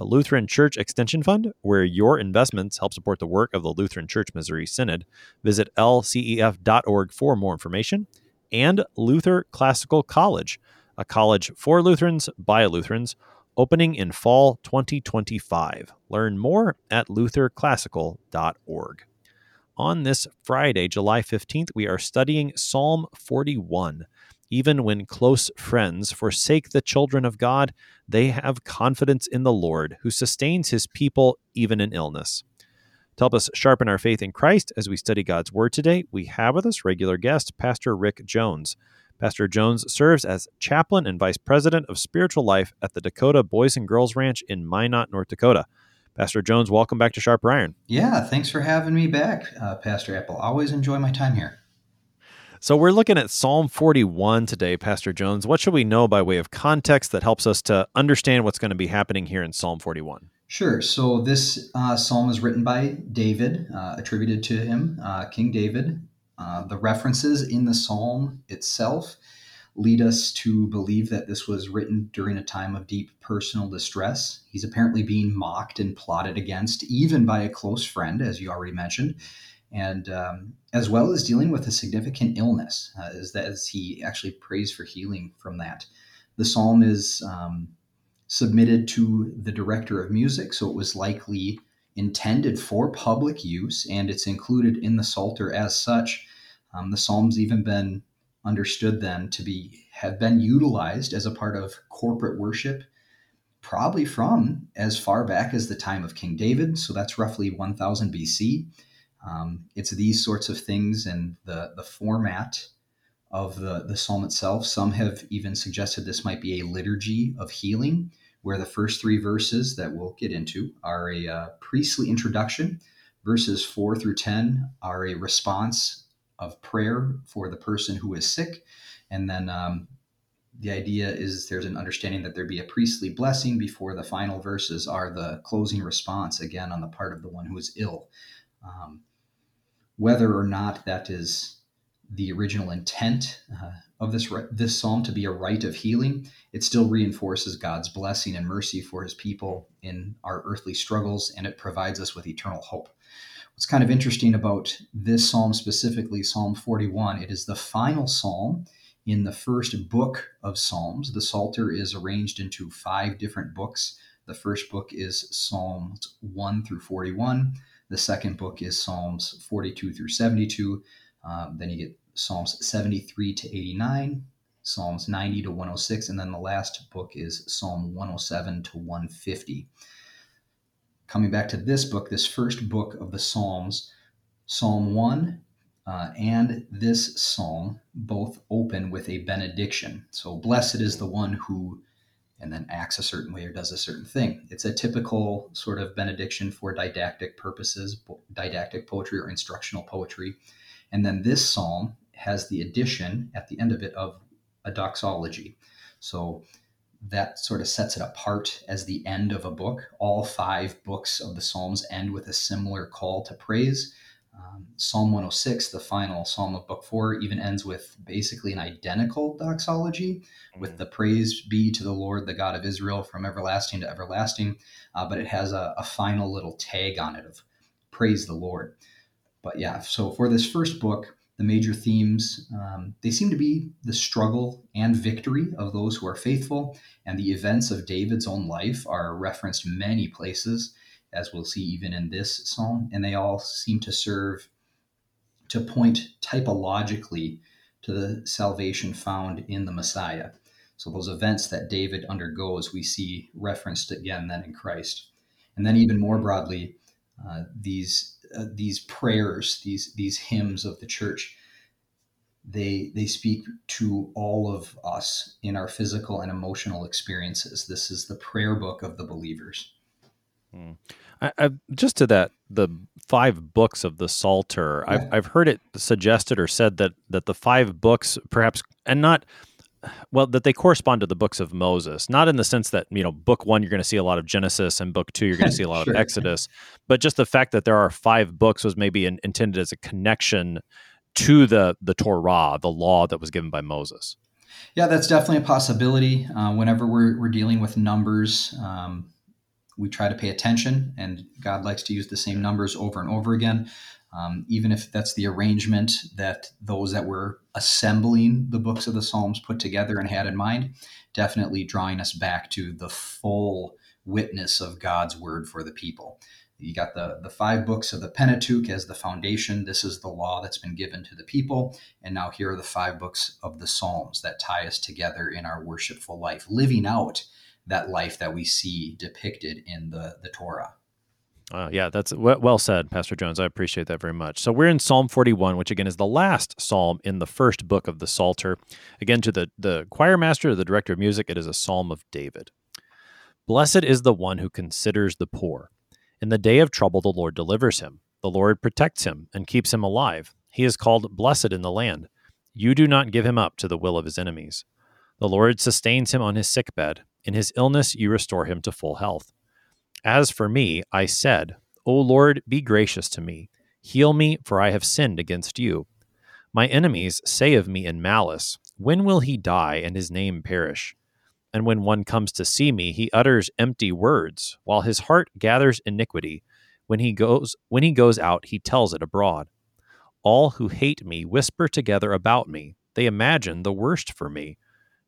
the Lutheran Church Extension Fund, where your investments help support the work of the Lutheran Church Missouri Synod. Visit lcef.org for more information. And Luther Classical College, a college for Lutherans by Lutherans, opening in fall 2025. Learn more at lutherclassical.org. On this Friday, July 15th, we are studying Psalm 41. Even when close friends forsake the children of God, they have confidence in the Lord, who sustains his people even in illness. To help us sharpen our faith in Christ as we study God's Word today, we have with us regular guest, Pastor Rick Jones. Pastor Jones serves as chaplain and vice president of spiritual life at the Dakota Boys and Girls Ranch in Minot, North Dakota. Pastor Jones, welcome back to Sharp Iron. Yeah, thanks for having me back, uh, Pastor Apple. Always enjoy my time here. So we're looking at Psalm 41 today, Pastor Jones. What should we know by way of context that helps us to understand what's going to be happening here in Psalm 41? Sure. So this uh, psalm is written by David, uh, attributed to him, uh, King David. Uh, the references in the psalm itself lead us to believe that this was written during a time of deep personal distress. He's apparently being mocked and plotted against, even by a close friend, as you already mentioned and um, as well as dealing with a significant illness, uh, as, as he actually prays for healing from that. The psalm is um, submitted to the director of music, so it was likely intended for public use, and it's included in the Psalter as such. Um, the psalm's even been understood then to be have been utilized as a part of corporate worship probably from as far back as the time of King David, so that's roughly 1000 BC. Um, it's these sorts of things and the, the format of the, the psalm itself. Some have even suggested this might be a liturgy of healing, where the first three verses that we'll get into are a uh, priestly introduction. Verses 4 through 10 are a response of prayer for the person who is sick. And then um, the idea is there's an understanding that there be a priestly blessing before the final verses are the closing response, again, on the part of the one who is ill. Um, whether or not that is the original intent uh, of this this psalm to be a rite of healing, it still reinforces God's blessing and mercy for His people in our earthly struggles, and it provides us with eternal hope. What's kind of interesting about this psalm specifically, Psalm 41, it is the final psalm in the first book of Psalms. The Psalter is arranged into five different books. The first book is Psalms 1 through 41. The second book is Psalms 42 through 72. Um, then you get Psalms 73 to 89, Psalms 90 to 106, and then the last book is Psalm 107 to 150. Coming back to this book, this first book of the Psalms, Psalm 1 uh, and this psalm both open with a benediction. So, blessed is the one who and then acts a certain way or does a certain thing. It's a typical sort of benediction for didactic purposes, didactic poetry or instructional poetry. And then this psalm has the addition at the end of it of a doxology. So that sort of sets it apart as the end of a book. All five books of the Psalms end with a similar call to praise. Um, psalm 106, the final psalm of book four, even ends with basically an identical doxology mm-hmm. with the praise be to the Lord, the God of Israel, from everlasting to everlasting. Uh, but it has a, a, final little tag on it of praise the Lord. But yeah, so for this first book, the major themes um, they seem to be the struggle and victory of those who are faithful, and the events of David's own life are referenced many places as we'll see even in this psalm, and they all seem to serve to point typologically to the salvation found in the Messiah. So those events that David undergoes, we see referenced again then in Christ, and then even more broadly, uh, these uh, these prayers, these these hymns of the church, they they speak to all of us in our physical and emotional experiences. This is the prayer book of the believers. Hmm. I, I, just to that, the five books of the Psalter. Yeah. I've I've heard it suggested or said that that the five books, perhaps, and not well that they correspond to the books of Moses, not in the sense that you know book one you're going to see a lot of Genesis and book two you're going to see a lot sure. of Exodus, but just the fact that there are five books was maybe in, intended as a connection to the the Torah, the law that was given by Moses. Yeah, that's definitely a possibility. Uh, whenever we're we're dealing with numbers. Um, we try to pay attention, and God likes to use the same numbers over and over again. Um, even if that's the arrangement that those that were assembling the books of the Psalms put together and had in mind, definitely drawing us back to the full witness of God's word for the people. You got the, the five books of the Pentateuch as the foundation. This is the law that's been given to the people. And now here are the five books of the Psalms that tie us together in our worshipful life, living out that life that we see depicted in the, the Torah. Uh, yeah, that's well said, Pastor Jones. I appreciate that very much. So we're in Psalm 41, which again is the last psalm in the first book of the Psalter. Again, to the, the choir master, the director of music, it is a psalm of David. Blessed is the one who considers the poor. In the day of trouble, the Lord delivers him. The Lord protects him and keeps him alive. He is called blessed in the land. You do not give him up to the will of his enemies. The Lord sustains him on his sick bed. In his illness, you restore him to full health. As for me, I said, O Lord, be gracious to me. Heal me, for I have sinned against you. My enemies say of me in malice, When will he die and his name perish? And when one comes to see me, he utters empty words, while his heart gathers iniquity. When he goes when he goes out, he tells it abroad. All who hate me whisper together about me. They imagine the worst for me.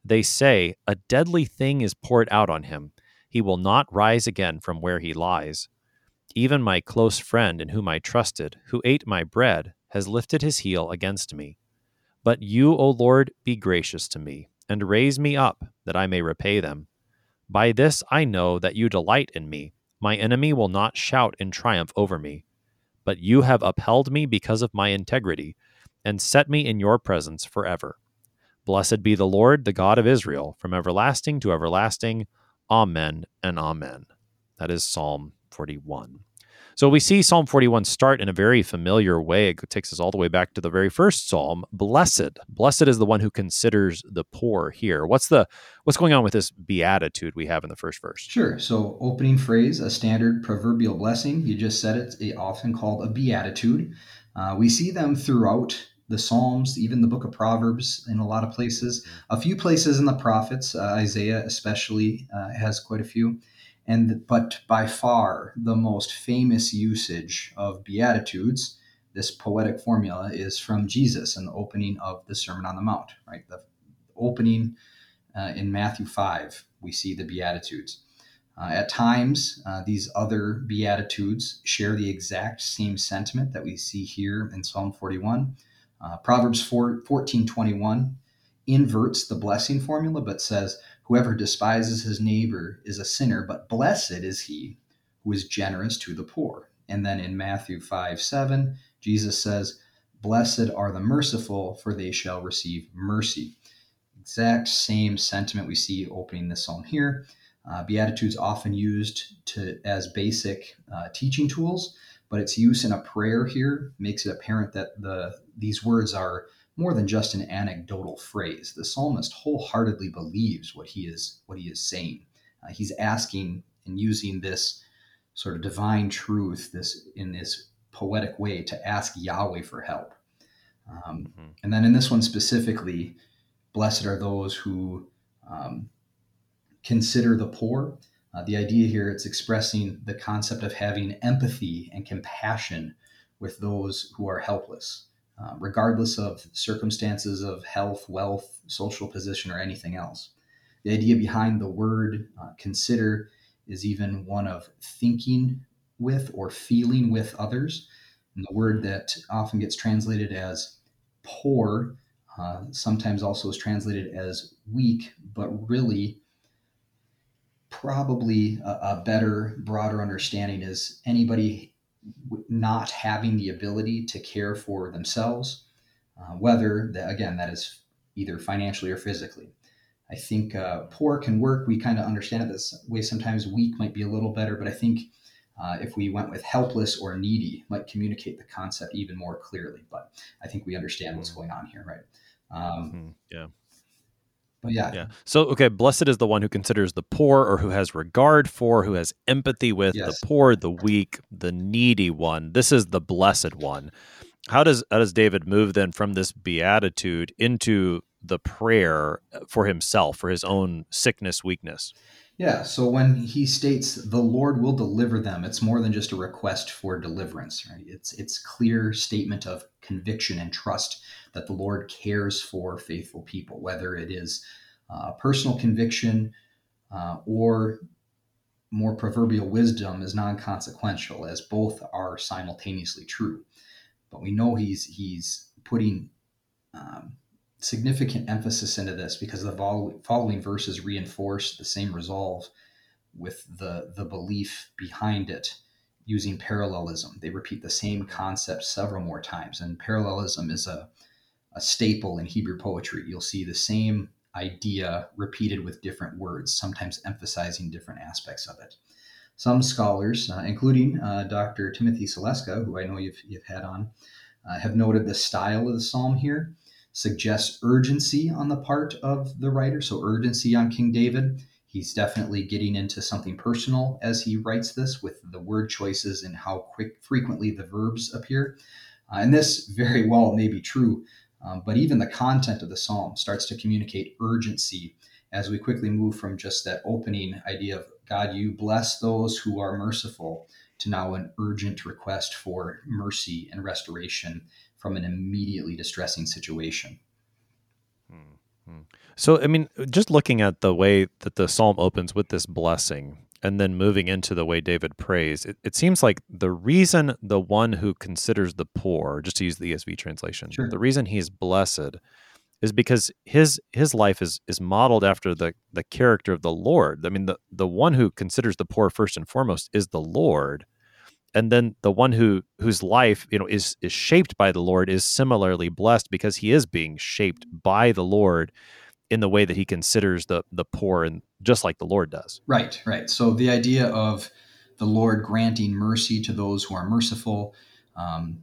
They say, A deadly thing is poured out on him. He will not rise again from where he lies. Even my close friend in whom I trusted, who ate my bread, has lifted his heel against me. But you, O Lord, be gracious to me, and raise me up, that I may repay them. By this I know that you delight in me. My enemy will not shout in triumph over me. But you have upheld me because of my integrity, and set me in your presence forever. Blessed be the Lord, the God of Israel, from everlasting to everlasting. Amen and Amen. That is Psalm 41. So we see Psalm 41 start in a very familiar way. It takes us all the way back to the very first psalm. Blessed. Blessed is the one who considers the poor here. What's the what's going on with this beatitude we have in the first verse? Sure. So opening phrase, a standard proverbial blessing. You just said it, often called a beatitude. Uh, we see them throughout the Psalms, even the book of Proverbs in a lot of places. A few places in the prophets, uh, Isaiah especially uh, has quite a few. And but by far the most famous usage of beatitudes, this poetic formula is from Jesus in the opening of the Sermon on the Mount, right? The opening uh, in Matthew 5, we see the beatitudes. Uh, at times, uh, these other beatitudes share the exact same sentiment that we see here in Psalm 41. Uh, Proverbs 4, 14 21 inverts the blessing formula, but says, Whoever despises his neighbor is a sinner, but blessed is he who is generous to the poor. And then in Matthew 5 7, Jesus says, Blessed are the merciful, for they shall receive mercy. Exact same sentiment we see opening this psalm here. Uh, Beatitudes often used to as basic uh, teaching tools, but its use in a prayer here makes it apparent that the these words are more than just an anecdotal phrase. The psalmist wholeheartedly believes what he is what he is saying. Uh, he's asking and using this sort of divine truth, this in this poetic way, to ask Yahweh for help. Um, mm-hmm. And then in this one specifically, blessed are those who um, consider the poor. Uh, the idea here it's expressing the concept of having empathy and compassion with those who are helpless, uh, regardless of circumstances of health, wealth, social position, or anything else. The idea behind the word uh, consider is even one of thinking with or feeling with others. And the word that often gets translated as poor uh, sometimes also is translated as weak, but really probably a, a better, broader understanding is anybody not having the ability to care for themselves, uh, whether that, again that is either financially or physically. I think uh, poor can work. We kind of understand it this way. Sometimes weak might be a little better, but I think Uh, if we went with helpless or needy, might communicate the concept even more clearly. But I think we understand what's going on here, right? Um, hmm Yeah. But yeah, Yeah. So, okay, blessed is the one who considers the poor or who has regard for, who has empathy with Yes. the poor, the weak, the needy one. This is the blessed one. How does how does David move then from this beatitude into the prayer uh, for himself, for his own sickness, weakness? Yeah, so when he states the Lord will deliver them, it's more than just a request for deliverance, right? It's it's clear statement of conviction and trust that the Lord cares for faithful people, whether it is uh, personal conviction uh, or more proverbial wisdom is non-consequential, as both are simultaneously true. But we know he's he's putting um, significant emphasis into this because the vol- following verses reinforce the same resolve with the the belief behind it using parallelism. They repeat the same concept several more times, and parallelism is a a staple in Hebrew poetry. You'll see the same idea repeated with different words, sometimes emphasizing different aspects of it. Some scholars, uh, including uh, Dr. Timothy Saleska, who I know you've, you've had on, uh, have noted the style of the psalm here suggests urgency on the part of the writer. So, urgency on King David. He's definitely getting into something personal as he writes this with the word choices and how quick frequently the verbs appear. Uh, and this very well may be true, um, but even the content of the psalm starts to communicate urgency as we quickly move from just that opening idea of God, you bless those who are merciful, to now an urgent request for mercy and restoration from an immediately distressing situation. Hmm, hmm. So, I mean, just looking at the way that the psalm opens with this blessing and then moving into the way David prays, it, it seems like the reason the one who considers the poor, just to use the ESV translation, Sure. the reason he's blessed is because his his life is is modeled after the the character of the Lord. I mean, the the one who considers the poor first and foremost is the Lord. And then the one who whose life, you know, is is shaped by the Lord is similarly blessed because he is being shaped by the Lord in the way that he considers the the poor and just like the Lord does. Right, right. So the idea of the Lord granting mercy to those who are merciful, um,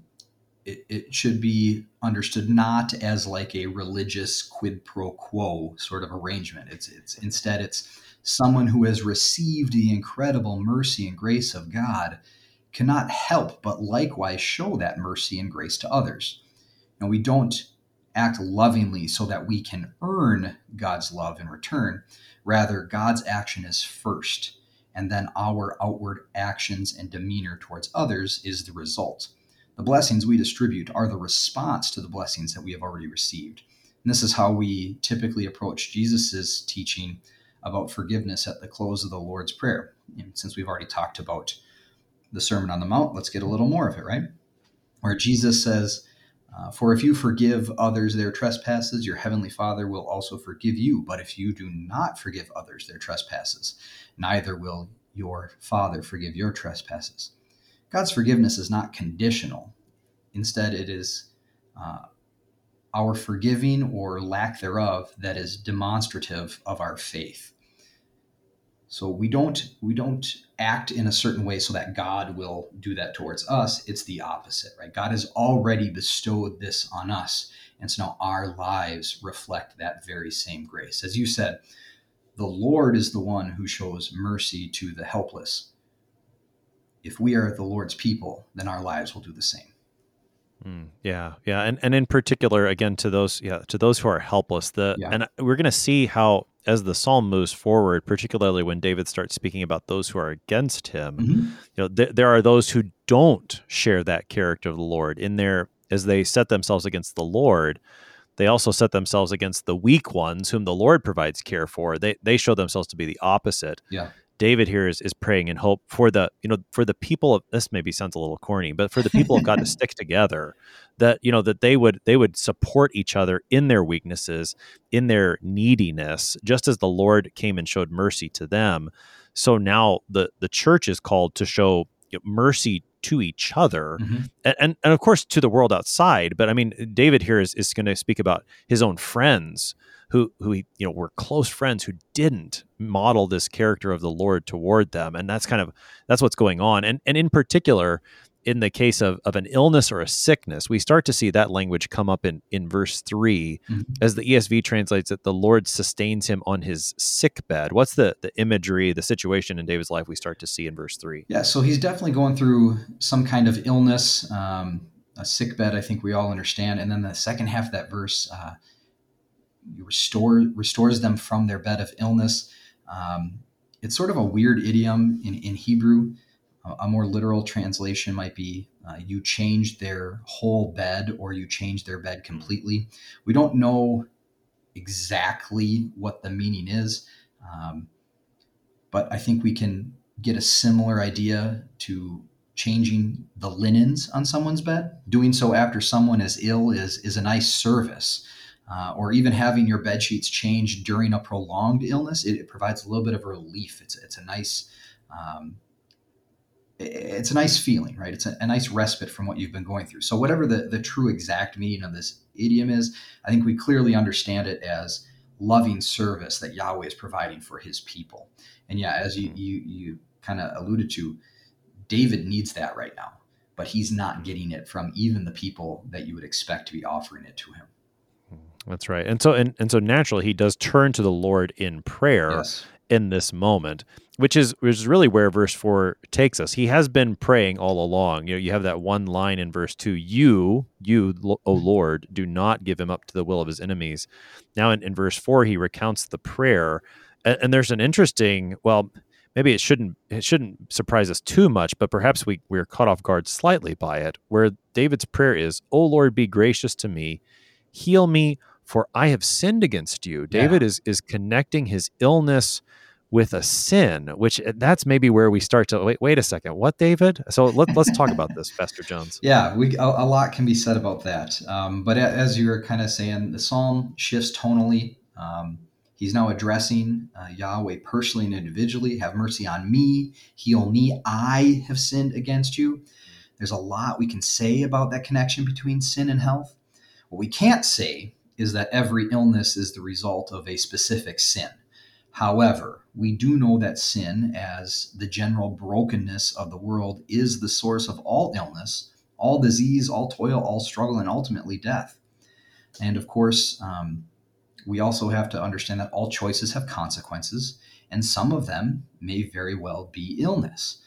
it, it should be understood not as like a religious quid pro quo sort of arrangement. It's it's instead it's someone who has received the incredible mercy and grace of God cannot help but likewise show that mercy and grace to others. Now, we don't act lovingly so that we can earn God's love in return. Rather, God's action is first, and then our outward actions and demeanor towards others is the result. The blessings we distribute are the response to the blessings that we have already received. And this is how we typically approach Jesus' teaching about forgiveness at the close of the Lord's Prayer. And since we've already talked about the Sermon on the Mount, let's get a little more of it, right? Where Jesus says, uh, For if you forgive others their trespasses, your heavenly Father will also forgive you. But if you do not forgive others their trespasses, neither will your Father forgive your trespasses. God's forgiveness is not conditional. Instead, it is uh, our forgiving or lack thereof that is demonstrative of our faith. So we don't we don't act in a certain way so that God will do that towards us. It's the opposite, right? God has already bestowed this on us, and so now our lives reflect that very same grace. As you said, the Lord is the one who shows mercy to the helpless. If we are the Lord's people, then our lives will do the same. Mm, yeah, yeah, and and in particular, again, to those yeah to those who are helpless. The Yeah. and we're going to see how as the psalm moves forward, particularly when David starts speaking about those who are against him. Mhm. You know, th- there are those who don't share that character of the Lord in their as they set themselves against the Lord. They also set themselves against the weak ones, whom the Lord provides care for. They they show themselves to be the opposite. Yeah. David here is, is praying in hope for the you know for the people of this maybe sounds a little corny, but for the people of God to stick together, that you know that they would they would support each other in their weaknesses, in their neediness, just as the Lord came and showed mercy to them. So now the the church is called to show mercy to each other Mhm. and, and and of course to the world outside. But I mean, David here is is going to speak about his own friends who who you know were close friends who didn't model this character of the Lord toward them, and that's kind of that's what's going on. And and in particular, in the case of, of an illness or a sickness, we start to see that language come up in, in verse 3 mm-hmm. as the ESV translates it, the Lord sustains him on his sick bed. What's the, the imagery, the situation in David's life we start to see in verse 3? Yeah, so he's definitely going through some kind of illness, um, a sick bed, I think we all understand. And then the second half of that verse, uh, restore, restores them from their bed of illness. Um, it's sort of a weird idiom in, in Hebrew a more literal translation might be uh, you change their whole bed or you change their bed completely. We don't know exactly what the meaning is, um, but I think we can get a similar idea to changing the linens on someone's bed. Doing so after someone is ill is, is a nice service. Uh, or even having your bed sheets changed during a prolonged illness, it, it, provides a little bit of relief. It's, it's a nice um, it's a nice feeling, right? It's a, a, nice respite from what you've been going through. So, whatever the, the true exact meaning of this idiom is, I think we clearly understand it as loving service that Yahweh is providing for his people. And yeah, as you, you, you kind of alluded to, David needs that right now, but he's not getting it from even the people that you would expect to be offering it to him. That's right. And so and, and so naturally he does turn to the Lord in prayer yes. in this moment which is which is really where verse 4 takes us. He has been praying all along. You know you have that one line in verse 2 you you o mm-hmm. lord do not give him up to the will of his enemies. Now in, in verse 4 he recounts the prayer and, and, there's an interesting well maybe it shouldn't it shouldn't surprise us too much but perhaps we we're caught off guard slightly by it where david's prayer is o lord be gracious to me. Heal me for i have sinned against you david yeah. is is connecting his illness with a sin, which eh, that's maybe where we start to wait. Wait a second, what, David? So let, let's talk about this, Pastor Jones. Yeah, we a, a lot can be said about that. Um, but as you were kind of saying, the psalm shifts tonally. Um, he's now addressing uh, Yahweh personally and individually. Have mercy on me, heal me. I have sinned against you. There's a lot we can say about that connection between sin and health. What we can't say is that every illness is the result of a specific sin. However, we do know that sin, as the general brokenness of the world, is the source of all illness, all disease, all toil, all struggle, and ultimately death. And of course, um, we also have to understand that all choices have consequences, and some of them may very well be illness.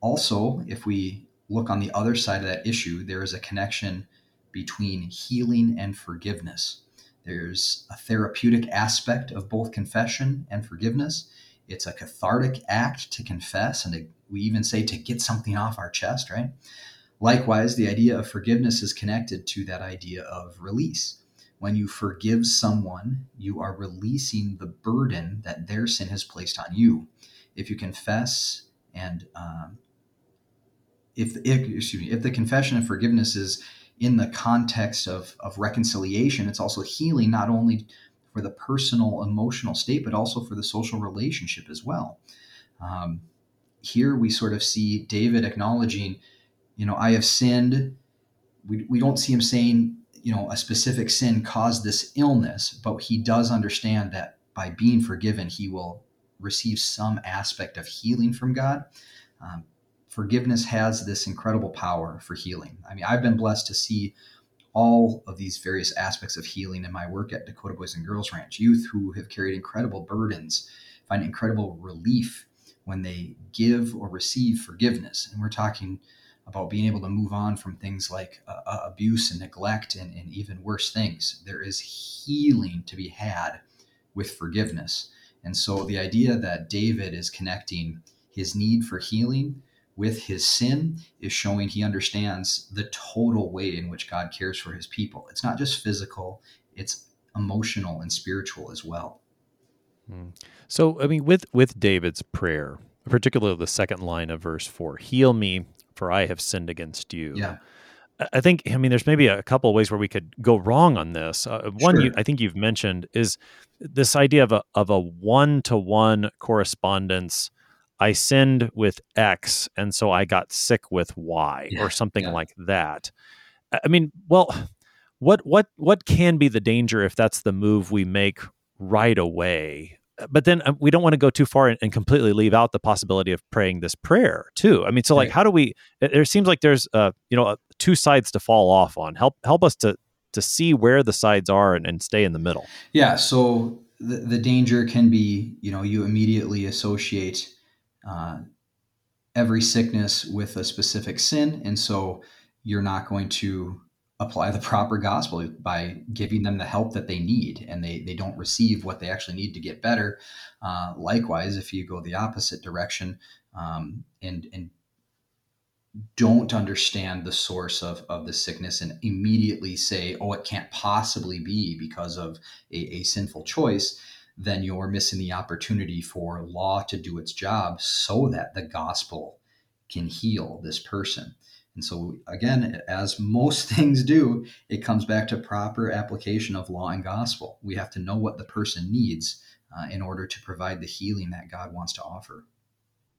Also, if we look on the other side of that issue, there is a connection between healing and forgiveness. There's a therapeutic aspect of both confession and forgiveness. It's a cathartic act to confess, and to, we even say to get something off our chest, right? Likewise, the idea of forgiveness is connected to that idea of release. When you forgive someone, you are releasing the burden that their sin has placed on you. If you confess and um, if, if excuse me, if the confession and forgiveness is in the context of, of reconciliation, it's also healing not only for the personal emotional state, but also for the social relationship as well. Um, here we sort of see David acknowledging, you know, I have sinned. We, we don't see him saying, you know, a specific sin caused this illness, but he does understand that by being forgiven, he will receive some aspect of healing from God. Um, forgiveness has this incredible power for healing. I mean, I've been blessed to see all of these various aspects of healing in my work at Dakota Boys and Girls Ranch. Youth who have carried incredible burdens find incredible relief when they give or receive forgiveness. And we're talking about being able to move on from things like uh, uh abuse and neglect and, and even worse things. There is healing to be had with forgiveness. And so the idea that David is connecting his need for healing with his sin is showing he understands the total way in which God cares for his people. It's not just physical, it's emotional and spiritual as well. Hmm. So, I mean, with with David's prayer, particularly the second line of verse four, "Heal me, for I have sinned against you." Yeah. I think, I mean, there's maybe a couple of ways where we could go wrong on this. Uh, one, sure. you, I think you've mentioned is this idea of a of a one to one correspondence I sinned with X and so I got sick with Y yeah, or something yeah. like that. I mean, well, what what what can be the danger if that's the move we make right away but then um, we don't want to go too far and, and, completely leave out the possibility of praying this prayer too i mean so like right. how do we it, it, seems like there's uh you know uh, two sides to fall off on help help us to to see where the sides are and, and stay in the middle yeah so the, the danger can be you know you immediately associate uh, every sickness with a specific sin and so you're not going to apply the proper gospel by giving them the help that they need and they, they don't receive what they actually need to get better. Uh, likewise if you go the opposite direction um, and and don't understand the source of, of the sickness and immediately say oh it can't possibly be because of a, a sinful choice then you're missing the opportunity for law to do its job so that the gospel can heal this person and so, again, as most things do, it comes back to proper application of law and gospel. We have to know what the person needs uh, in order to provide the healing that God wants to offer.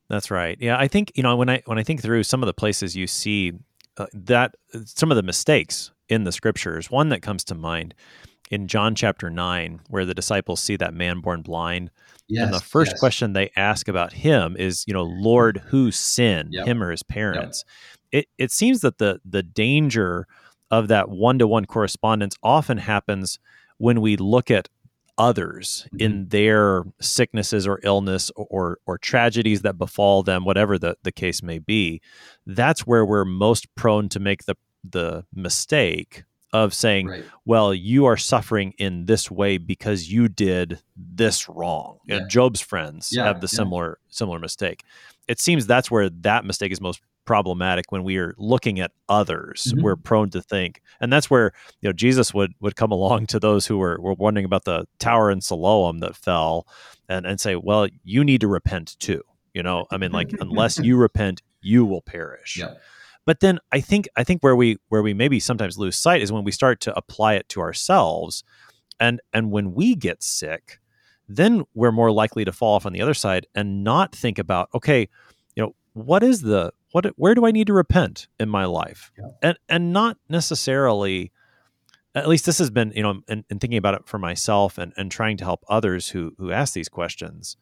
That's right. Yeah, I think you know when I when I think through some of the places you see uh, that some of the mistakes in the scriptures, one that comes to mind in John chapter 9 where the disciples see that man born blind yes, and the first yes. question they ask about him is, you know, Lord, who sinned, yep. him or his parents? Yep it, it seems that the the danger of that one to one correspondence often happens when we look at others mm-hmm. in their sicknesses or illness or or tragedies that befall them whatever the, the case may be that's where we're most prone to make the the mistake of saying right. well you are suffering in this way because you did this wrong yeah. job's friends yeah, have the yeah. similar similar mistake it seems that's where that mistake is most problematic when we are looking at others. Mm-hmm. We're prone to think, and that's where you know Jesus would would come along to those who were were wondering about the tower in Siloam that fell, and and say, well, you need to repent too. You know, I mean, like unless you repent, you will perish. Yep. But then I think I think where we where we maybe sometimes lose sight is when we start to apply it to ourselves, and and when we get sick, then we're more likely to fall off on the other side and not think about okay, you know, what is the what where do I need to repent in my life? Yeah. And and not necessarily at least this has been, you know, in thinking about it for myself and, and trying to help others who who ask these questions,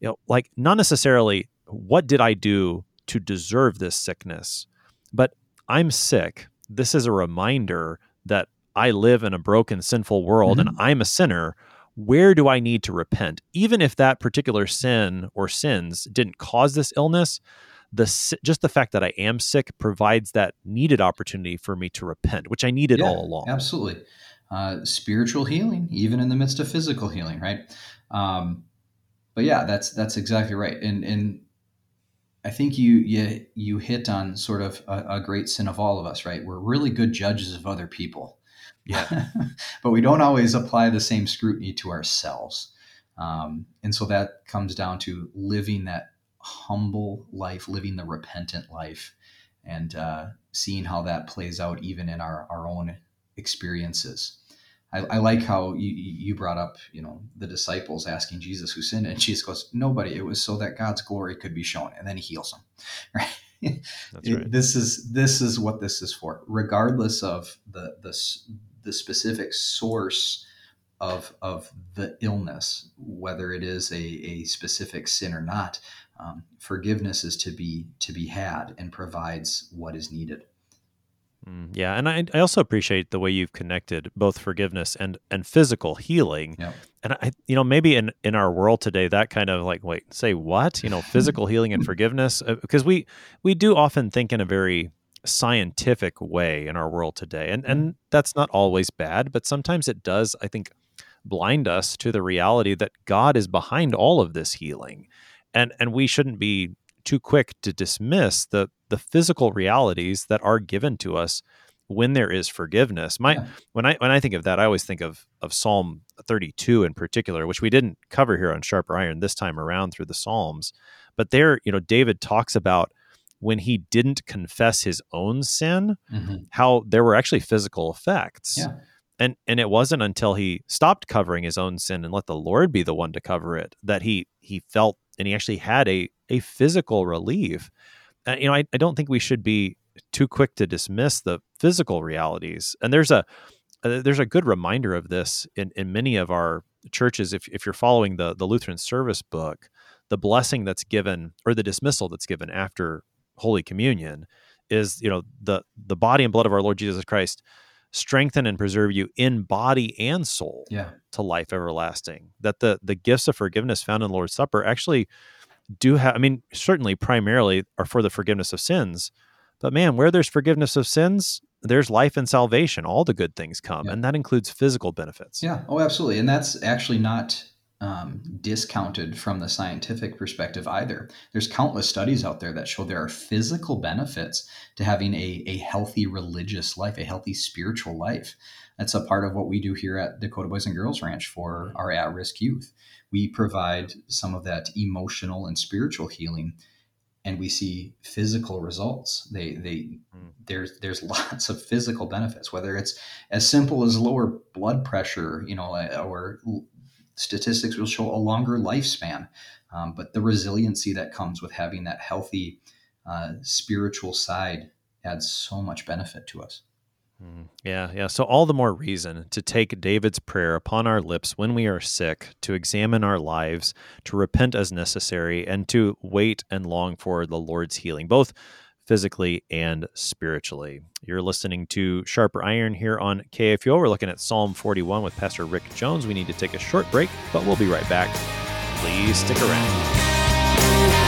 you know, like not necessarily what did I do to deserve this sickness, but I'm sick. This is a reminder that I live in a broken, sinful world mm-hmm. and I'm a sinner. Where do I need to repent? Even if that particular sin or sins didn't cause this illness, the just the fact that I am sick provides that needed opportunity for me to repent, which I needed yeah, all along. Absolutely, uh, spiritual healing, even in the midst of physical healing, right? Um, but yeah, that's that's exactly right, and and I think you you you hit on sort of a, a great sin of all of us, right? We're really good judges of other people, yeah, but we don't always apply the same scrutiny to ourselves. Um, and so that comes down to living that humble life, living the repentant life, and uh, seeing how that plays out even in our, our own experiences. I, I, like how you, you brought up, you know, the disciples asking Jesus who sinned, and Jesus goes, "Nobody. It was so that God's glory could be shown." And then He heals them. Right? That's right. This is this is what this is for, regardless of the the the specific source of of the illness, whether it is a, a specific sin or not um, forgiveness is to be to be had and provides what is needed mm, yeah and I, I also appreciate the way you've connected both forgiveness and and physical healing. Yep. and i you know maybe in in our world today that kind of like wait say what? You know physical healing and forgiveness? Because uh, we we do often think in a very scientific way in our world today and and that's not always bad but sometimes it does i think blind us to the reality that god is behind all of this healing. And and we shouldn't be too quick to dismiss the the physical realities that are given to us when there is forgiveness. My yeah. when I when I think of that, I always think of of Psalm 32 in particular, which we didn't cover here on Sharper Iron this time around through the Psalms. But there, you know, David talks about when he didn't confess his own sin, mm-hmm. how there were actually physical effects. Yeah. And and it wasn't until he stopped covering his own sin and let the Lord be the one to cover it that he he felt and he actually had a a physical relief. Uh, you know, I, I don't think we should be too quick to dismiss the physical realities. And there's a uh, there's a good reminder of this in, in many of our churches. If, if you're following the, the Lutheran service book, the blessing that's given or the dismissal that's given after Holy Communion is, you know, the, the body and blood of our Lord Jesus Christ strengthen and preserve you in body and soul yeah. to life everlasting. That the the gifts of forgiveness found in the Lord's Supper actually do have I mean, certainly primarily are for the forgiveness of sins. But man, where there's forgiveness of sins, there's life and salvation. All the good things come, yeah. and that includes physical benefits. Yeah. Oh, absolutely. And that's actually not um, discounted from the scientific perspective either. There's countless studies out there that show there are physical benefits to having a, a healthy religious life, a healthy spiritual life. That's a part of what we do here at Dakota Boys and Girls Ranch for our at risk youth. We provide some of that emotional and spiritual healing. And we see physical results. They, they, mm. there's, there's lots of physical benefits. Whether it's as simple as lower blood pressure, you know, or statistics will show a longer lifespan. Um, but the resiliency that comes with having that healthy uh, spiritual side adds so much benefit to us. Yeah, yeah. So, all the more reason to take David's prayer upon our lips when we are sick, to examine our lives, to repent as necessary, and to wait and long for the Lord's healing, both physically and spiritually. You're listening to Sharper Iron here on KFUO. We're looking at Psalm 41 with Pastor Rick Jones. We need to take a short break, but we'll be right back. Please stick around.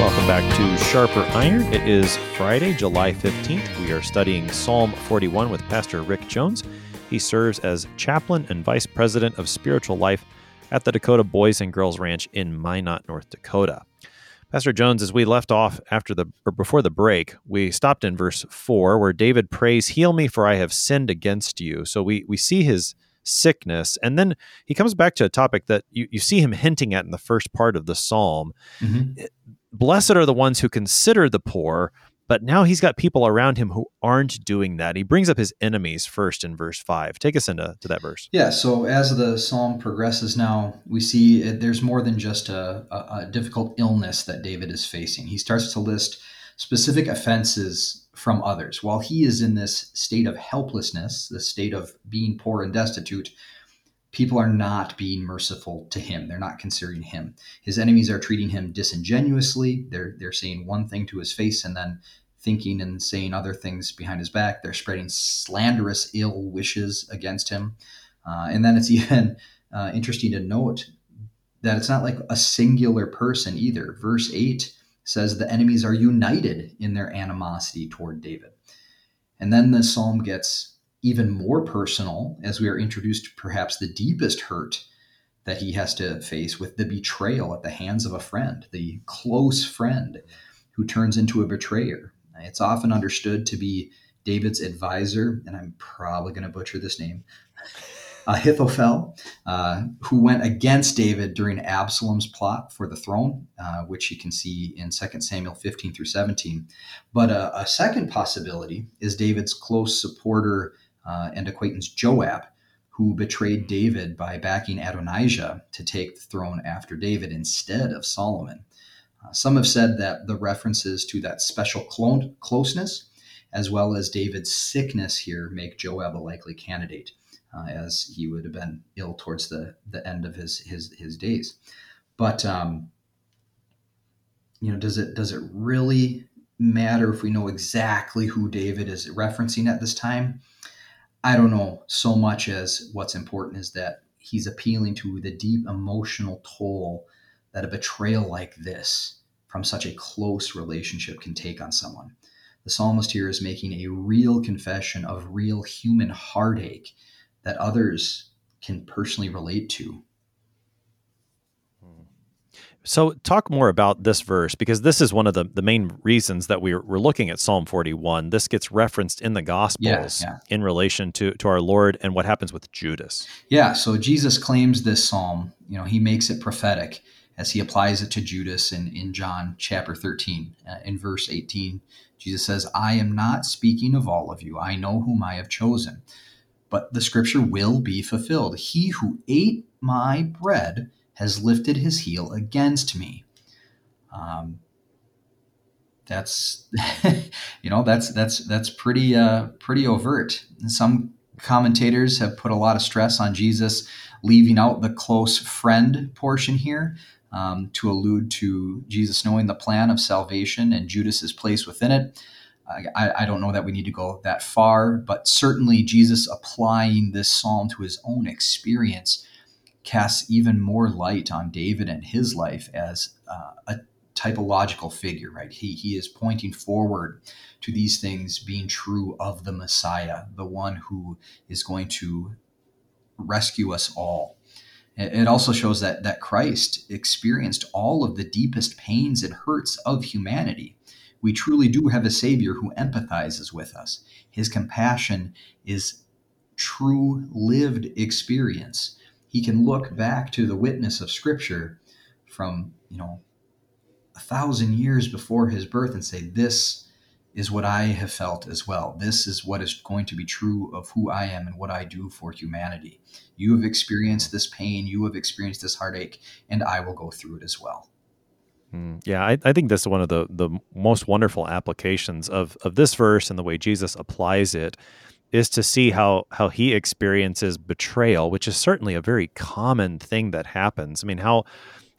Welcome back to Sharper Iron. It is Friday, July 15th. We are studying Psalm 41 with Pastor Rick Jones. He serves as chaplain and vice president of spiritual life at the Dakota Boys and Girls Ranch in Minot, North Dakota. Pastor Jones, as we left off after the or before the break, we stopped in verse four where David prays, "Heal me, for I have sinned against you." So we we see his sickness. And then he comes back to a topic that you, you see him hinting at in the first part of the psalm. Mm-hmm. Blessed are the ones who consider the poor, but now he's got people around him who aren't doing that. He brings up his enemies first in verse 5. Take us into to that verse. Yeah, so as the psalm progresses now, we see there's more than just a, a, a difficult illness that David is facing. He starts to list specific offenses from others. While he is in this state of helplessness, the state of being poor and destitute, people are not being merciful to him. They're not considering him. His enemies are treating him disingenuously. They're they're saying one thing to his face and then thinking and saying other things behind his back. They're spreading slanderous ill wishes against him. Uh, and then it's even uh, interesting to note that it's not like a singular person either. Verse 8 says the enemies are united in their animosity toward David. And then the psalm gets even more personal as we are introduced to perhaps the deepest hurt that he has to face with the betrayal at the hands of a friend, the close friend who turns into a betrayer. It's often understood to be David's advisor, and I'm probably going to butcher this name, Ahithophel, uh, who went against David during Absalom's plot for the throne, uh, which you can see in 2 Samuel 15 through 17. But a, a second possibility is David's close supporter uh, and acquaintance Joab, who betrayed David by backing Adonijah to take the throne after David instead of Solomon. Uh, some have said that the references to that special clone, closeness as well as David's sickness here, make Joab a likely candidate, uh, as he would have been ill towards the, the end of his his his days. But um, you know, does it does it really matter if we know exactly who David is referencing at this time? I don't know so much as what's important is that he's appealing to the deep emotional toll that a betrayal like this from such a close relationship can take on someone. The psalmist here is making a real confession of real human heartache that others can personally relate to. So, talk more about this verse because this is one of the, the main reasons that we're, we're looking at Psalm 41. This gets referenced in the Gospels yeah, yeah. in relation to, to our Lord and what happens with Judas. Yeah, so Jesus claims this psalm, you know, he makes it prophetic as he applies it to Judas in, in John chapter 13. Uh, in verse 18, Jesus says, I am not speaking of all of you, I know whom I have chosen. But the scripture will be fulfilled. He who ate my bread has lifted his heel against me. Um, that's you know that's that's that's pretty uh, pretty overt. Some commentators have put a lot of stress on Jesus leaving out the close friend portion here um, to allude to Jesus knowing the plan of salvation and Judas's place within it. I, I, don't know that we need to go that far, but certainly Jesus applying this psalm to his own experience casts even more light on David and his life as uh, a typological figure, right? He, he is pointing forward to these things being true of the Messiah, the one who is going to rescue us all. It also shows that, that Christ experienced all of the deepest pains and hurts of humanity. We truly do have a Savior who empathizes with us. His compassion is true lived experience he can look back to the witness of Scripture from, you know, a thousand years before his birth and say, This is what I have felt as well. This is what is going to be true of who I am and what I do for humanity. You have experienced this pain, you have experienced this heartache, and I will go through it as well. Mm, yeah, I, I, think this is one of the, the most wonderful applications of, of this verse and the way Jesus applies it is to see how how he experiences betrayal, which is certainly a very common thing that happens. I mean, how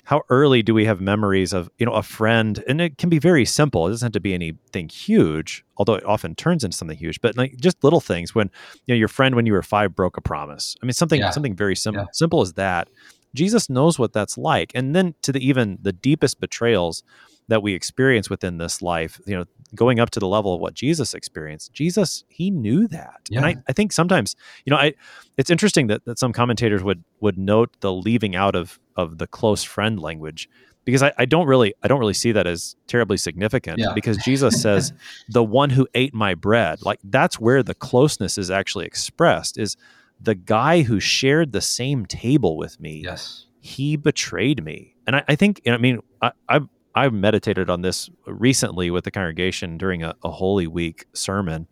how early do we have memories of you know a friend and it can be very simple it doesn't have to be anything huge although it often turns into something huge but like just little things when you know your friend when you were five broke a promise i mean something yeah. something very simple yeah. simple as that jesus knows what that's like and then to the even the deepest betrayals that we experience within this life, you know, going up to the level of what Jesus experienced, Jesus, he knew that. Yeah. And I, I think sometimes, you know, I it's interesting that, that some commentators would would note the leaving out of of the close friend language because I, I don't really I don't really see that as terribly significant yeah. because Jesus says the one who ate my bread like that's where the closeness is actually expressed is the guy who shared the same table with me yes he betrayed me and I, I think you know, I mean I, I've I meditated on this recently with the congregation during a, a Holy Week sermon,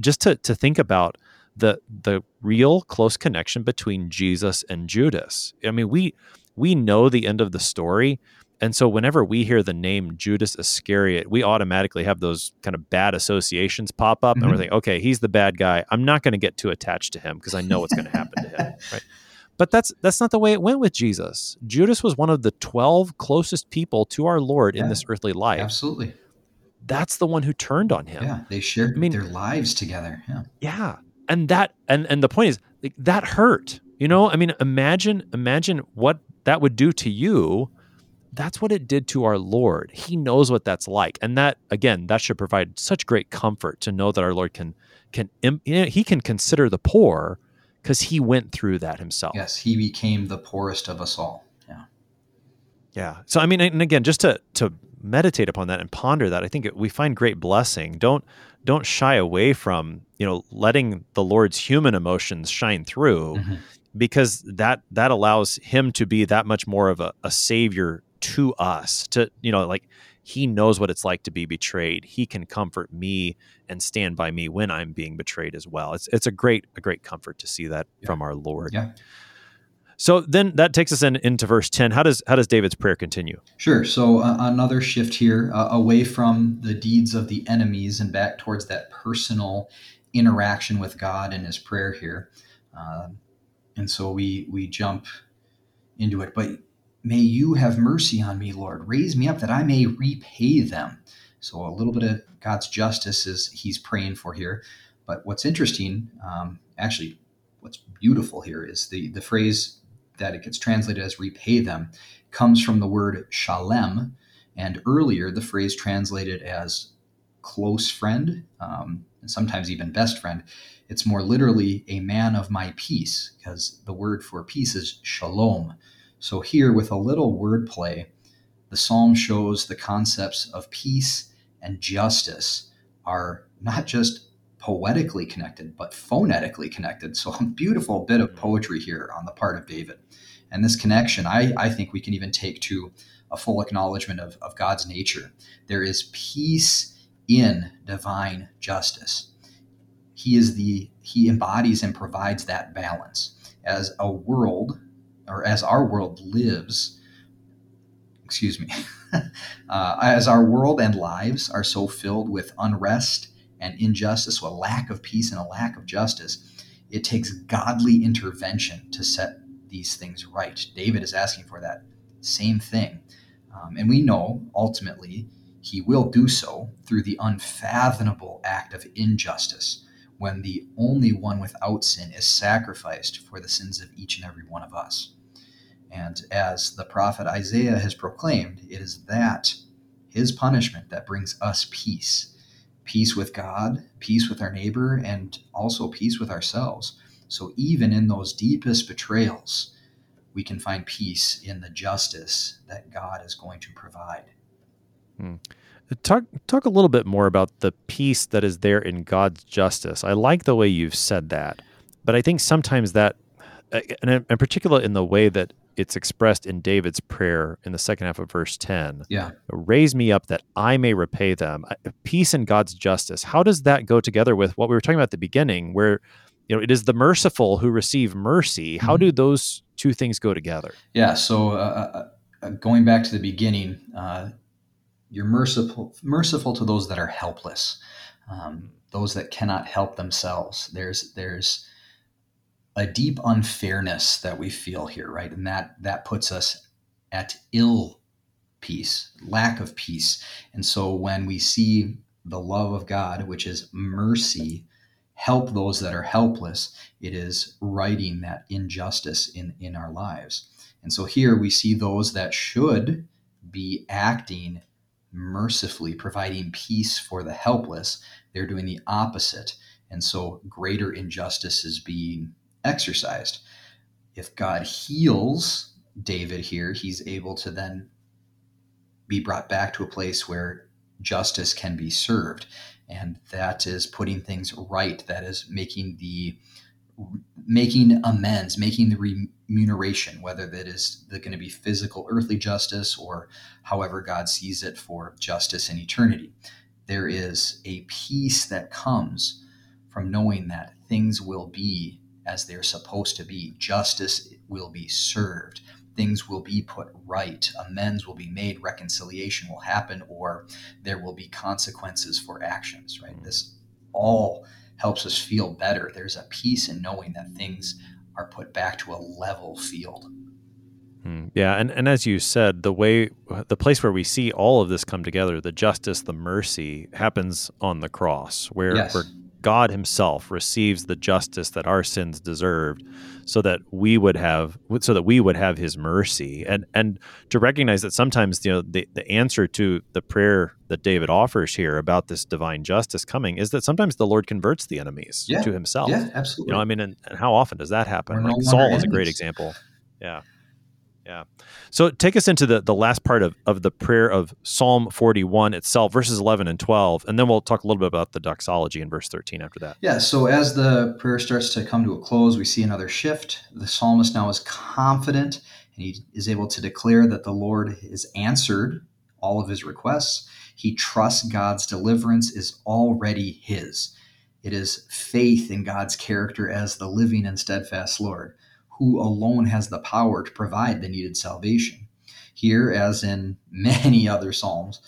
just to to think about the the real close connection between Jesus and Judas. I mean, we we know the end of the story, and so whenever we hear the name Judas Iscariot, we automatically have those kind of bad associations pop up, mm-hmm. and we're mm-hmm. like, okay, he's the bad guy. I'm not going to get too attached to him because I know what's going to happen to him, right? But that's that's not the way it went with Jesus. Judas was one of the 12 closest people to our Lord yeah, in this earthly life. Absolutely. That's the one who turned on him. Yeah, they shared I mean, their lives together. Yeah. Yeah. And that and and the point is like, that hurt. You know, I mean, imagine imagine what that would do to you. That's what it did to our Lord. He knows what that's like. And that again, that should provide such great comfort to know that our Lord can can you know, he can consider the poor because he went through that himself. Yes, he became the poorest of us all. Yeah. Yeah. So I mean, and again, just to to meditate upon that and ponder that, I think we find great blessing. Don't don't shy away from you know letting the Lord's human emotions shine through, mm-hmm. because that that allows him to be that much more of a, a savior to us. To you know, like he knows what it's like to be betrayed. He can comfort me and stand by me when I'm being betrayed as well. It's it's a great a great comfort to see that yeah. from our Lord. Yeah. So then that takes us in, into verse 10. How does how does David's prayer continue? Sure. So uh, another shift here uh, away from the deeds of the enemies and back towards that personal interaction with God in his prayer here. Uh, and so we we jump into it. But may you have mercy on me, Lord. Raise me up that I may repay them. So a little bit of God's justice is he's praying for here. But what's interesting, um, actually, what's beautiful here is the the phrase that it gets translated as repay them comes from the word shalem. And earlier, the phrase translated as close friend, um, and sometimes even best friend, it's more literally a man of my peace, because the word for peace is shalom. So here, with a little wordplay, the psalm shows the concepts of peace and justice are not just poetically connected, but phonetically connected. So, a beautiful bit of hmm. poetry here on the part of David. And this connection, I, I think we can even take to a full acknowledgement of, of God's nature. There is peace in divine justice. He is the he embodies and provides that balance. As a world, or as our world lives, excuse me, uh, as our world and lives are so filled with unrest and injustice, so a lack of peace and a lack of justice, it takes godly intervention to set these things right. David is asking for that same thing. Um, and we know ultimately he will do so through the unfathomable act of injustice when the only one without sin is sacrificed for the sins of each and every one of us. And as the prophet Isaiah has proclaimed, it is that, his punishment, that brings us peace peace with God, peace with our neighbor, and also peace with ourselves. So even in those deepest betrayals, we can find peace in the justice that God is going to provide. Hmm. Talk talk a little bit more about the peace that is there in God's justice. I like the way you've said that, but I think sometimes that, uh, and in particular in the way that it's expressed in David's prayer in the second half of verse 10. Yeah. Raise me up that I may repay them. Peace and God's justice. How does that go together with what we were talking about at the beginning, where you know it is the merciful who receive mercy? How mm-hmm. do those two things go together? Yeah. So uh, uh, uh, going back to the beginning, uh, you're merciful merciful to those that are helpless, um, those that cannot help themselves. There's there's a deep unfairness that we feel here, right? And that that puts us at ill peace, lack of peace. And so when we see the love of God, which is mercy, help those that are helpless, it is righting that injustice in, in our lives. And so here we see those that should be acting mercifully, providing peace for the helpless. They're doing the opposite. And so greater injustice is being exercised. If God heals David here, he's able to then be brought back to a place where justice can be served. And that is putting things right. That is making the making amends, making the remuneration, whether that is going to be physical, earthly justice, or however God sees it for justice in eternity. There is a peace that comes from knowing that things will be as they're supposed to be. Justice will be served. Things will be put right. Amends will be made. Reconciliation will happen, or there will be consequences for actions, right? This all helps us feel better. There's a peace in knowing that things are put back to a level field. Hmm. Yeah, and, and as you said, the way the place where we see all of this come together, the justice, the mercy, happens on the cross, where, yes. where God Himself receives the justice that our sins deserved, so that we would have, so that we would have His mercy, and and to recognize that sometimes you know the the answer to the prayer that David offers here about this divine justice coming is that sometimes the Lord converts the enemies yeah. to Himself. Yeah, absolutely. You know, I mean, and, and how often does that happen? Like Saul is a great example. Yeah. Yeah. So take us into the, the last part of, of the prayer of Psalm 41 itself, verses 11 and 12, and then we'll talk a little bit about the doxology in verse 13 after that. Yeah. So as the prayer starts to come to a close, we see another shift. The psalmist now is confident and he is able to declare that the Lord has answered all of his requests. He trusts God's deliverance is already his. It is faith in God's character as the living and steadfast Lord who alone has the power to provide the needed salvation. Here, as in many other Psalms,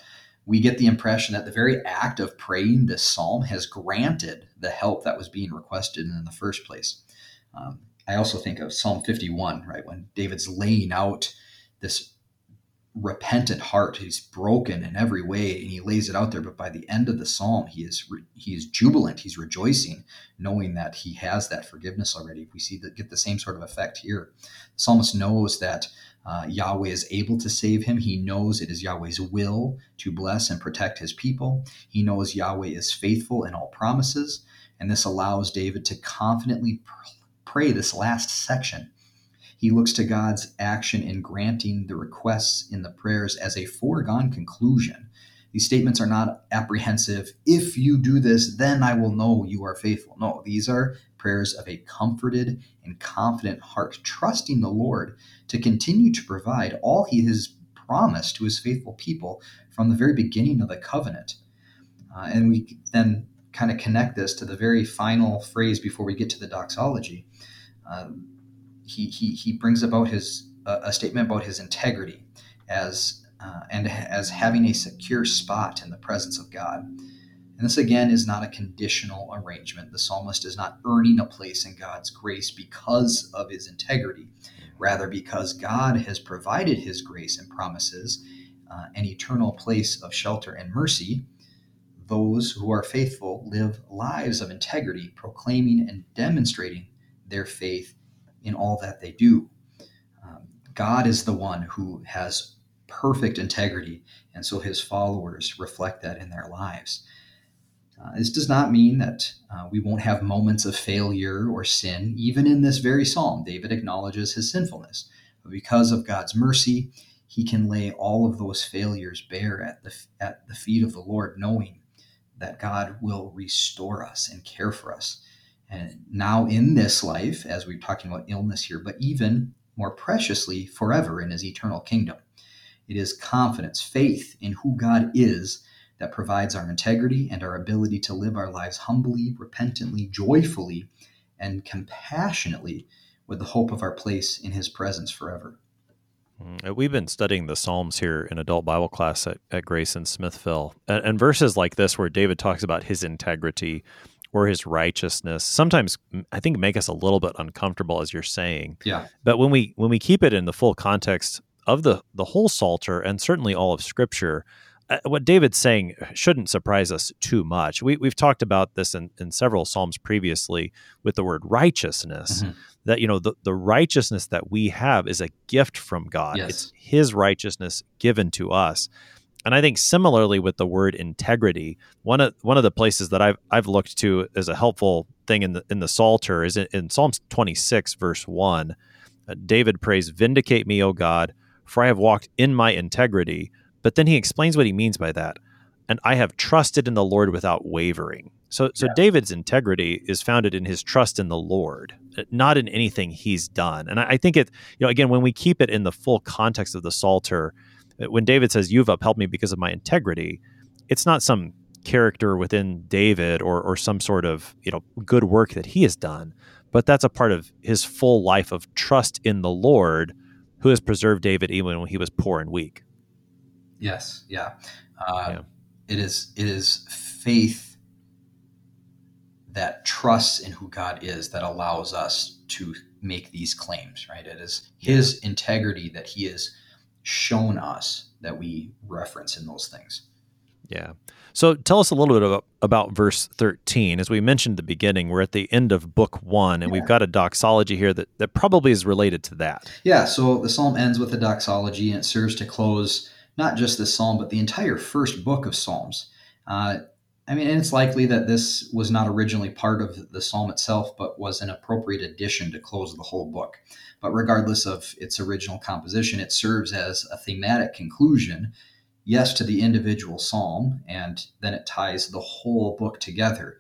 we get the impression that the very act of praying this psalm has granted the help that was being requested in the first place. Um, I also think of Psalm 51, right, when David's laying out this repentant heart. He's broken in every way, and he lays it out there. But by the end of the psalm, he is re- he is jubilant. He's rejoicing, knowing that he has that forgiveness already. We see that get the same sort of effect here. The psalmist knows that uh, Yahweh is able to save him. He knows it is Yahweh's will to bless and protect his people. He knows Yahweh is faithful in all promises, and this allows David to confidently pray this last section he looks to God's action in granting the requests in the prayers as a foregone conclusion. These statements are not apprehensive. If you do this, then I will know you are faithful. No, these are prayers of a comforted and confident heart, trusting the Lord to continue to provide all he has promised to his faithful people from the very beginning of the covenant. Uh, and we then kind of connect this to the very final phrase before we get to the doxology. Uh, he he he brings about his uh, a statement about his integrity as uh, and as having a secure spot in the presence of God. And this again is not a conditional arrangement. The psalmist is not earning a place in God's grace because of his integrity, rather because God has provided his grace and promises uh, an eternal place of shelter and mercy. Those who are faithful live lives of integrity, proclaiming and demonstrating their faith in all that they do. Um, God is the one who has perfect integrity, and so his followers reflect that in their lives. Uh, this does not mean that uh, we won't have moments of failure or sin. Even in this very psalm, David acknowledges his sinfulness. But because of God's mercy, he can lay all of those failures bare at the, at the feet of the Lord, knowing that God will restore us and care for us and now in this life, as we're talking about illness here, but even more preciously, forever in his eternal kingdom. It is confidence, faith in who God is that provides our integrity and our ability to live our lives humbly, repentantly, joyfully, and compassionately with the hope of our place in his presence forever. Mm, we've been studying the Psalms here in adult Bible class at, at Grace in Smithville. And, and verses like this, where David talks about his integrity, or his righteousness sometimes i think make us a little bit uncomfortable as you're saying. Yeah. But when we when we keep it in the full context of the the whole psalter and certainly all of scripture uh, what david's saying shouldn't surprise us too much. We, we've talked about this in, in several psalms previously with the word righteousness mm-hmm. that you know the, the righteousness that we have is a gift from god. Yes. it's his righteousness given to us and I think similarly with the word integrity, one of one of the places that I've I've looked to as a helpful thing in the in the Psalter is in, in Psalms 26 verse 1. Uh, David prays, "Vindicate me, O God, for I have walked in my integrity." But then he explains what he means by that. And I have trusted in the Lord without wavering. So so yeah. David's integrity is founded in his trust in the Lord, uh, not in anything he's done. And I, I think it, you know, again, when we keep it in the full context of the Psalter, when David says, You've upheld me because of my integrity, it's not some character within David or, or some sort of you know good work that he has done, but that's a part of his full life of trust in the Lord who has preserved David even when he was poor and weak. Yes, yeah. Uh, yeah. It is it is faith that trusts in who God is that allows us to make these claims, right? It is his integrity that he is shown us that we reference in those things. Yeah. So tell us a little bit about, about verse 13. As we mentioned at the beginning, we're at the end of book one, and yeah. we've got a doxology here that, that probably is related to that. Yeah. So the psalm ends with a doxology, and it serves to close not just this psalm, but the entire first book of Psalms. Uh, I mean, it's likely that this was not originally part of the psalm itself, but was an appropriate addition to close the whole book. But regardless of its original composition, it serves as a thematic conclusion, yes, to the individual psalm, and then it ties the whole book together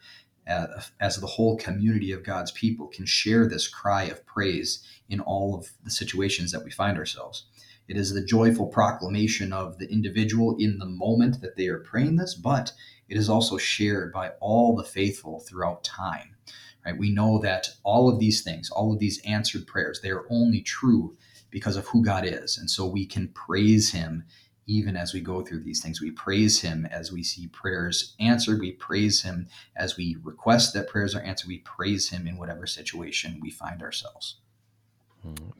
uh, as the whole community of God's people can share this cry of praise in all of the situations that we find ourselves. It is the joyful proclamation of the individual in the moment that they are praying this, but it is also shared by all the faithful throughout time. Right? We know that all of these things, all of these answered prayers, they are only true because of who God is. And so we can praise him even as we go through these things. We praise him as we see prayers answered. We praise him as we request that prayers are answered. We praise him in whatever situation we find ourselves.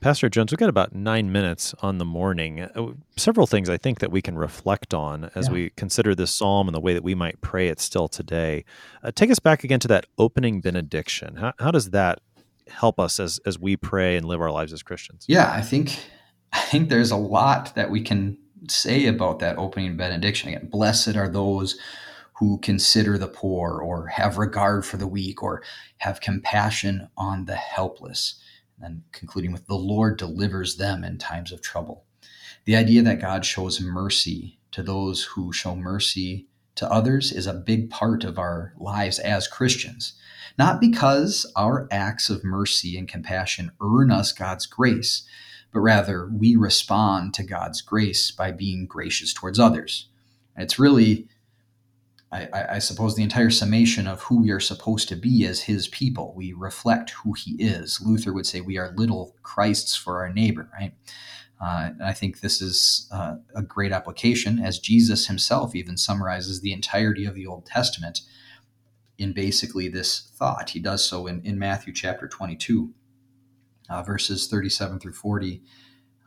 Pastor Jones, we've got about nine minutes on the morning. Uh, several things I think that we can reflect on as yeah. we consider this psalm and the way that we might pray it still today. Uh, take us back again to that opening benediction. How, how does that help us as as we pray and live our lives as Christians? Yeah, I think I think there's a lot that we can say about that opening benediction. Again, blessed are those who consider the poor or have regard for the weak or have compassion on the helpless and concluding with the Lord delivers them in times of trouble. The idea that God shows mercy to those who show mercy to others is a big part of our lives as Christians. Not because our acts of mercy and compassion earn us God's grace, but rather we respond to God's grace by being gracious towards others. And it's really I, I, suppose, the entire summation of who we are supposed to be as his people. We reflect who he is. Luther would say we are little Christs for our neighbor, right? Uh, and I think this is uh, a great application as Jesus himself even summarizes the entirety of the Old Testament in basically this thought. He does so in, in Matthew chapter 22, uh, verses 37 through 40.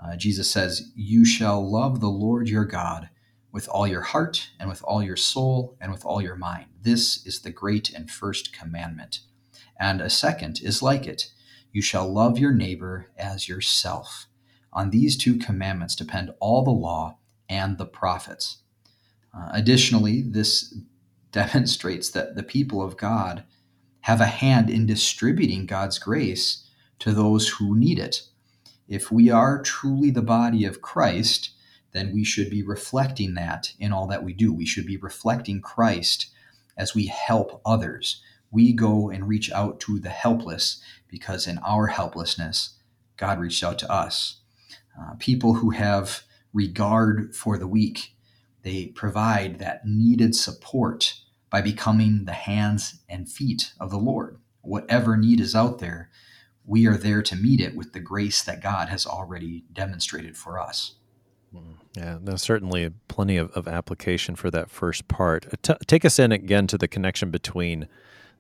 Uh, Jesus says, You shall love the Lord your God with all your heart and with all your soul and with all your mind. This is the great and first commandment. And a second is like it you shall love your neighbor as yourself. On these two commandments depend all the law and the prophets. Uh, additionally, this demonstrates that the people of God have a hand in distributing God's grace to those who need it. If we are truly the body of Christ, then we should be reflecting that in all that we do. We should be reflecting Christ as we help others. We go and reach out to the helpless because in our helplessness, God reached out to us. Uh, people who have regard for the weak, they provide that needed support by becoming the hands and feet of the Lord. Whatever need is out there, we are there to meet it with the grace that God has already demonstrated for us. Yeah, there's certainly plenty of, of application for that first part. Uh, t- take us in again to the connection between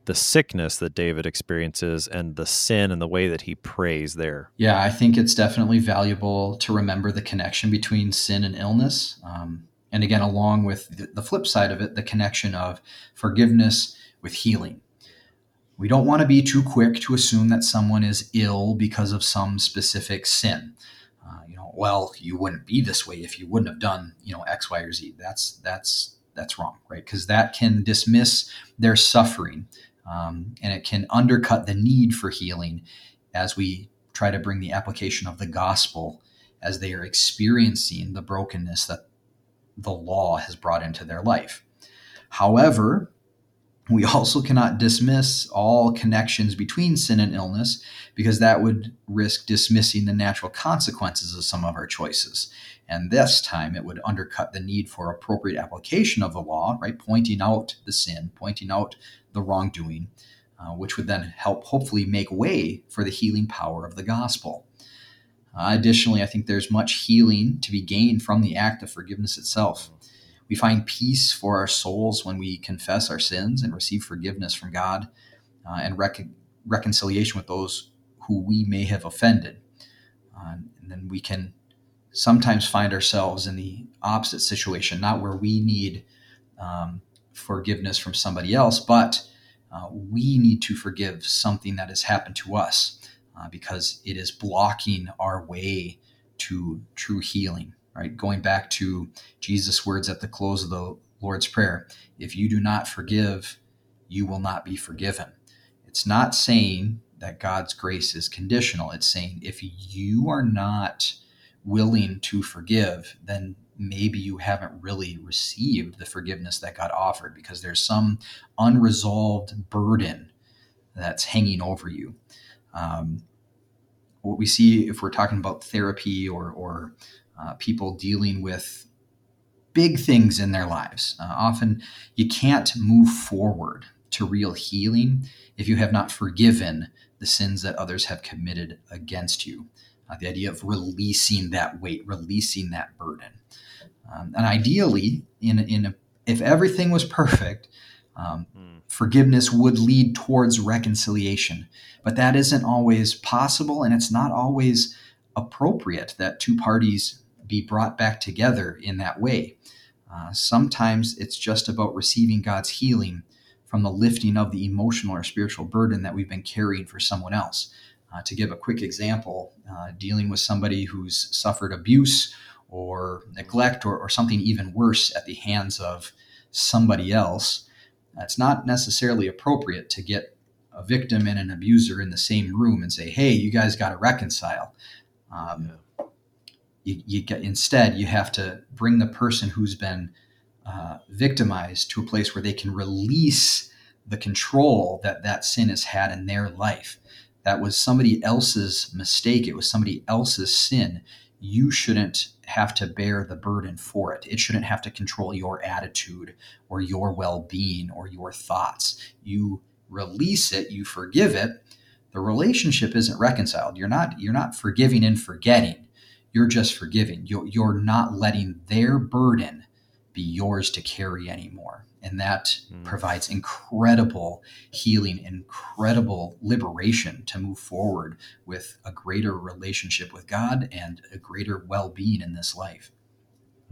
the sickness that David experiences and the sin and the way that he prays there. Yeah, I think it's definitely valuable to remember the connection between sin and illness. Um, and again, along with the, the flip side of it, the connection of forgiveness with healing. We don't want to be too quick to assume that someone is ill because of some specific sin well, you wouldn't be this way if you wouldn't have done, you know, X, Y, or Z. That's that's that's wrong, right? Because that can dismiss their suffering, um, and it can undercut the need for healing as we try to bring the application of the gospel as they are experiencing the brokenness that the law has brought into their life. However, we also cannot dismiss all connections between sin and illness because that would risk dismissing the natural consequences of some of our choices. And this time it would undercut the need for appropriate application of the law, right? Pointing out the sin, pointing out the wrongdoing, uh, which would then help hopefully make way for the healing power of the gospel. Uh, additionally, I think there's much healing to be gained from the act of forgiveness itself. We find peace for our souls when we confess our sins and receive forgiveness from God uh, and rec- reconciliation with those who we may have offended. Uh, and then we can sometimes find ourselves in the opposite situation, not where we need um, forgiveness from somebody else, but uh, we need to forgive something that has happened to us uh, because it is blocking our way to true healing right? Going back to Jesus' words at the close of the Lord's Prayer if you do not forgive, you will not be forgiven. It's not saying that God's grace is conditional. It's saying if you are not willing to forgive, then maybe you haven't really received the forgiveness that God offered because there's some unresolved burden that's hanging over you. Um, what we see if we're talking about therapy or, or uh, people dealing with big things in their lives. Uh, often you can't move forward to real healing if you have not forgiven the sins that others have committed against you. Uh, the idea of releasing that weight, releasing that burden. Um, and ideally, in, in a, if everything was perfect, um, mm. forgiveness would lead towards reconciliation. But that isn't always possible, and it's not always appropriate that two parties be brought back together in that way. Uh, sometimes it's just about receiving God's healing from the lifting of the emotional or spiritual burden that we've been carrying for someone else. Uh, to give a quick example, uh, dealing with somebody who's suffered abuse or neglect or, or, something even worse at the hands of somebody else, it's not necessarily appropriate to get a victim and an abuser in the same room and say, hey, you guys got to reconcile. Um, yeah. You, you get, instead, you have to bring the person who's been uh, victimized to a place where they can release the control that that sin has had in their life. That was somebody else's mistake. It was somebody else's sin. You shouldn't have to bear the burden for it. It shouldn't have to control your attitude or your well being or your thoughts. You release it, you forgive it. The relationship isn't reconciled. You're not, you're not forgiving and forgetting. You're just forgiving. You're, you're not letting their burden be yours to carry anymore. And that mm. provides incredible healing, incredible liberation to move forward with a greater relationship with God and a greater well being in this life.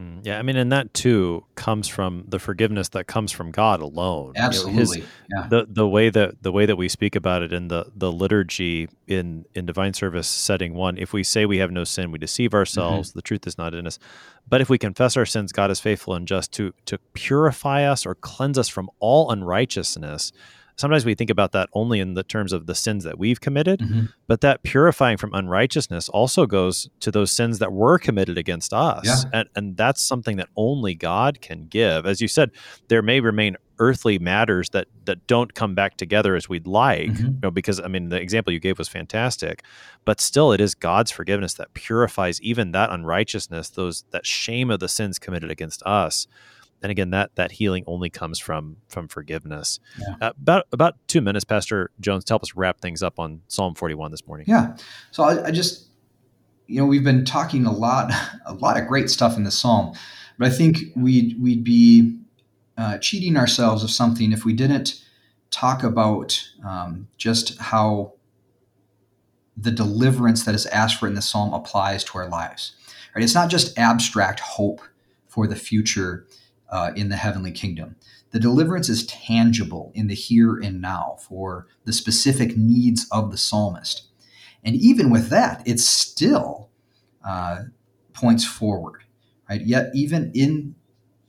Mm, yeah, I mean, and that too comes from the forgiveness that comes from God alone. Absolutely, you know, his, yeah. The the way that the way that we speak about it in the the liturgy in in divine service setting one, if we say we have no sin, we deceive ourselves. Mm-hmm. The truth is not in us. But if we confess our sins, God is faithful and just to to purify us or cleanse us from all unrighteousness sometimes we think about that only in the terms of the sins that we've committed, mm-hmm. but that purifying from unrighteousness also goes to those sins that were committed against us. Yeah. And, and that's something that only God can give. As you said, there may remain earthly matters that that don't come back together as we'd like mm-hmm. you know because i mean the example you gave was fantastic but still it is god's forgiveness that purifies even that unrighteousness those that shame of the sins committed against us and again that that healing only comes from from forgiveness. Yeah. uh, about about two minutes pastor jones to help us wrap things up on psalm 41 this morning. Yeah. So I, I, just you know we've been talking a lot a lot of great stuff in the psalm but i think we'd we'd be uh, cheating ourselves of something if we didn't talk about um, just how the deliverance that is asked for in the psalm applies to our lives right? It's not just abstract hope for the future uh, in the heavenly kingdom. The deliverance is tangible in the here and now for the specific needs of the psalmist. And even with that, it still uh, points forward, right? Yet, even in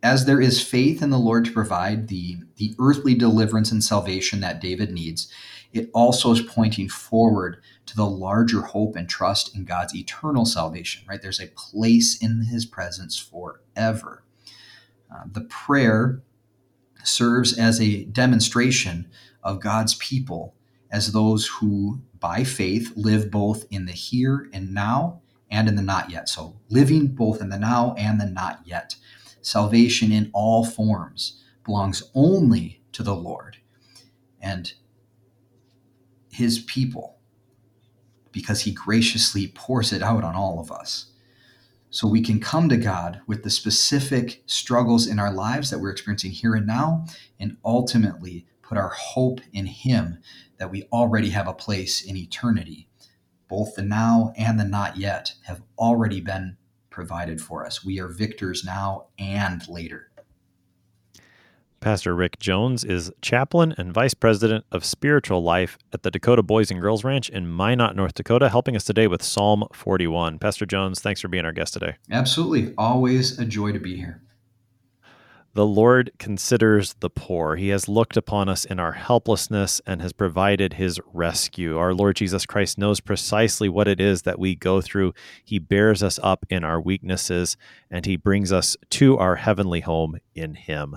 as there is faith in the Lord to provide the, the earthly deliverance and salvation that David needs, it also is pointing forward to the larger hope and trust in God's eternal salvation, right? There's a place in his presence forever. Uh, the prayer serves as a demonstration of God's people as those who, by faith, live both in the here and now and in the not yet. So, living both in the now and the not yet. Salvation in all forms belongs only to the Lord and his people because he graciously pours it out on all of us so we can come to God with the specific struggles in our lives that we're experiencing here and now, and ultimately put our hope in Him that we already have a place in eternity. Both the now and the not yet have already been provided for us. We are victors now and later. Pastor Rick Jones is chaplain and vice president of spiritual life at the Dakota Boys and Girls Ranch in Minot, North Dakota, helping us today with Psalm 41. Pastor Jones, thanks for being our guest today. Absolutely. Always a joy to be here. The Lord considers the poor. He has looked upon us in our helplessness and has provided his rescue. Our Lord Jesus Christ knows precisely what it is that we go through. He bears us up in our weaknesses and he brings us to our heavenly home in him.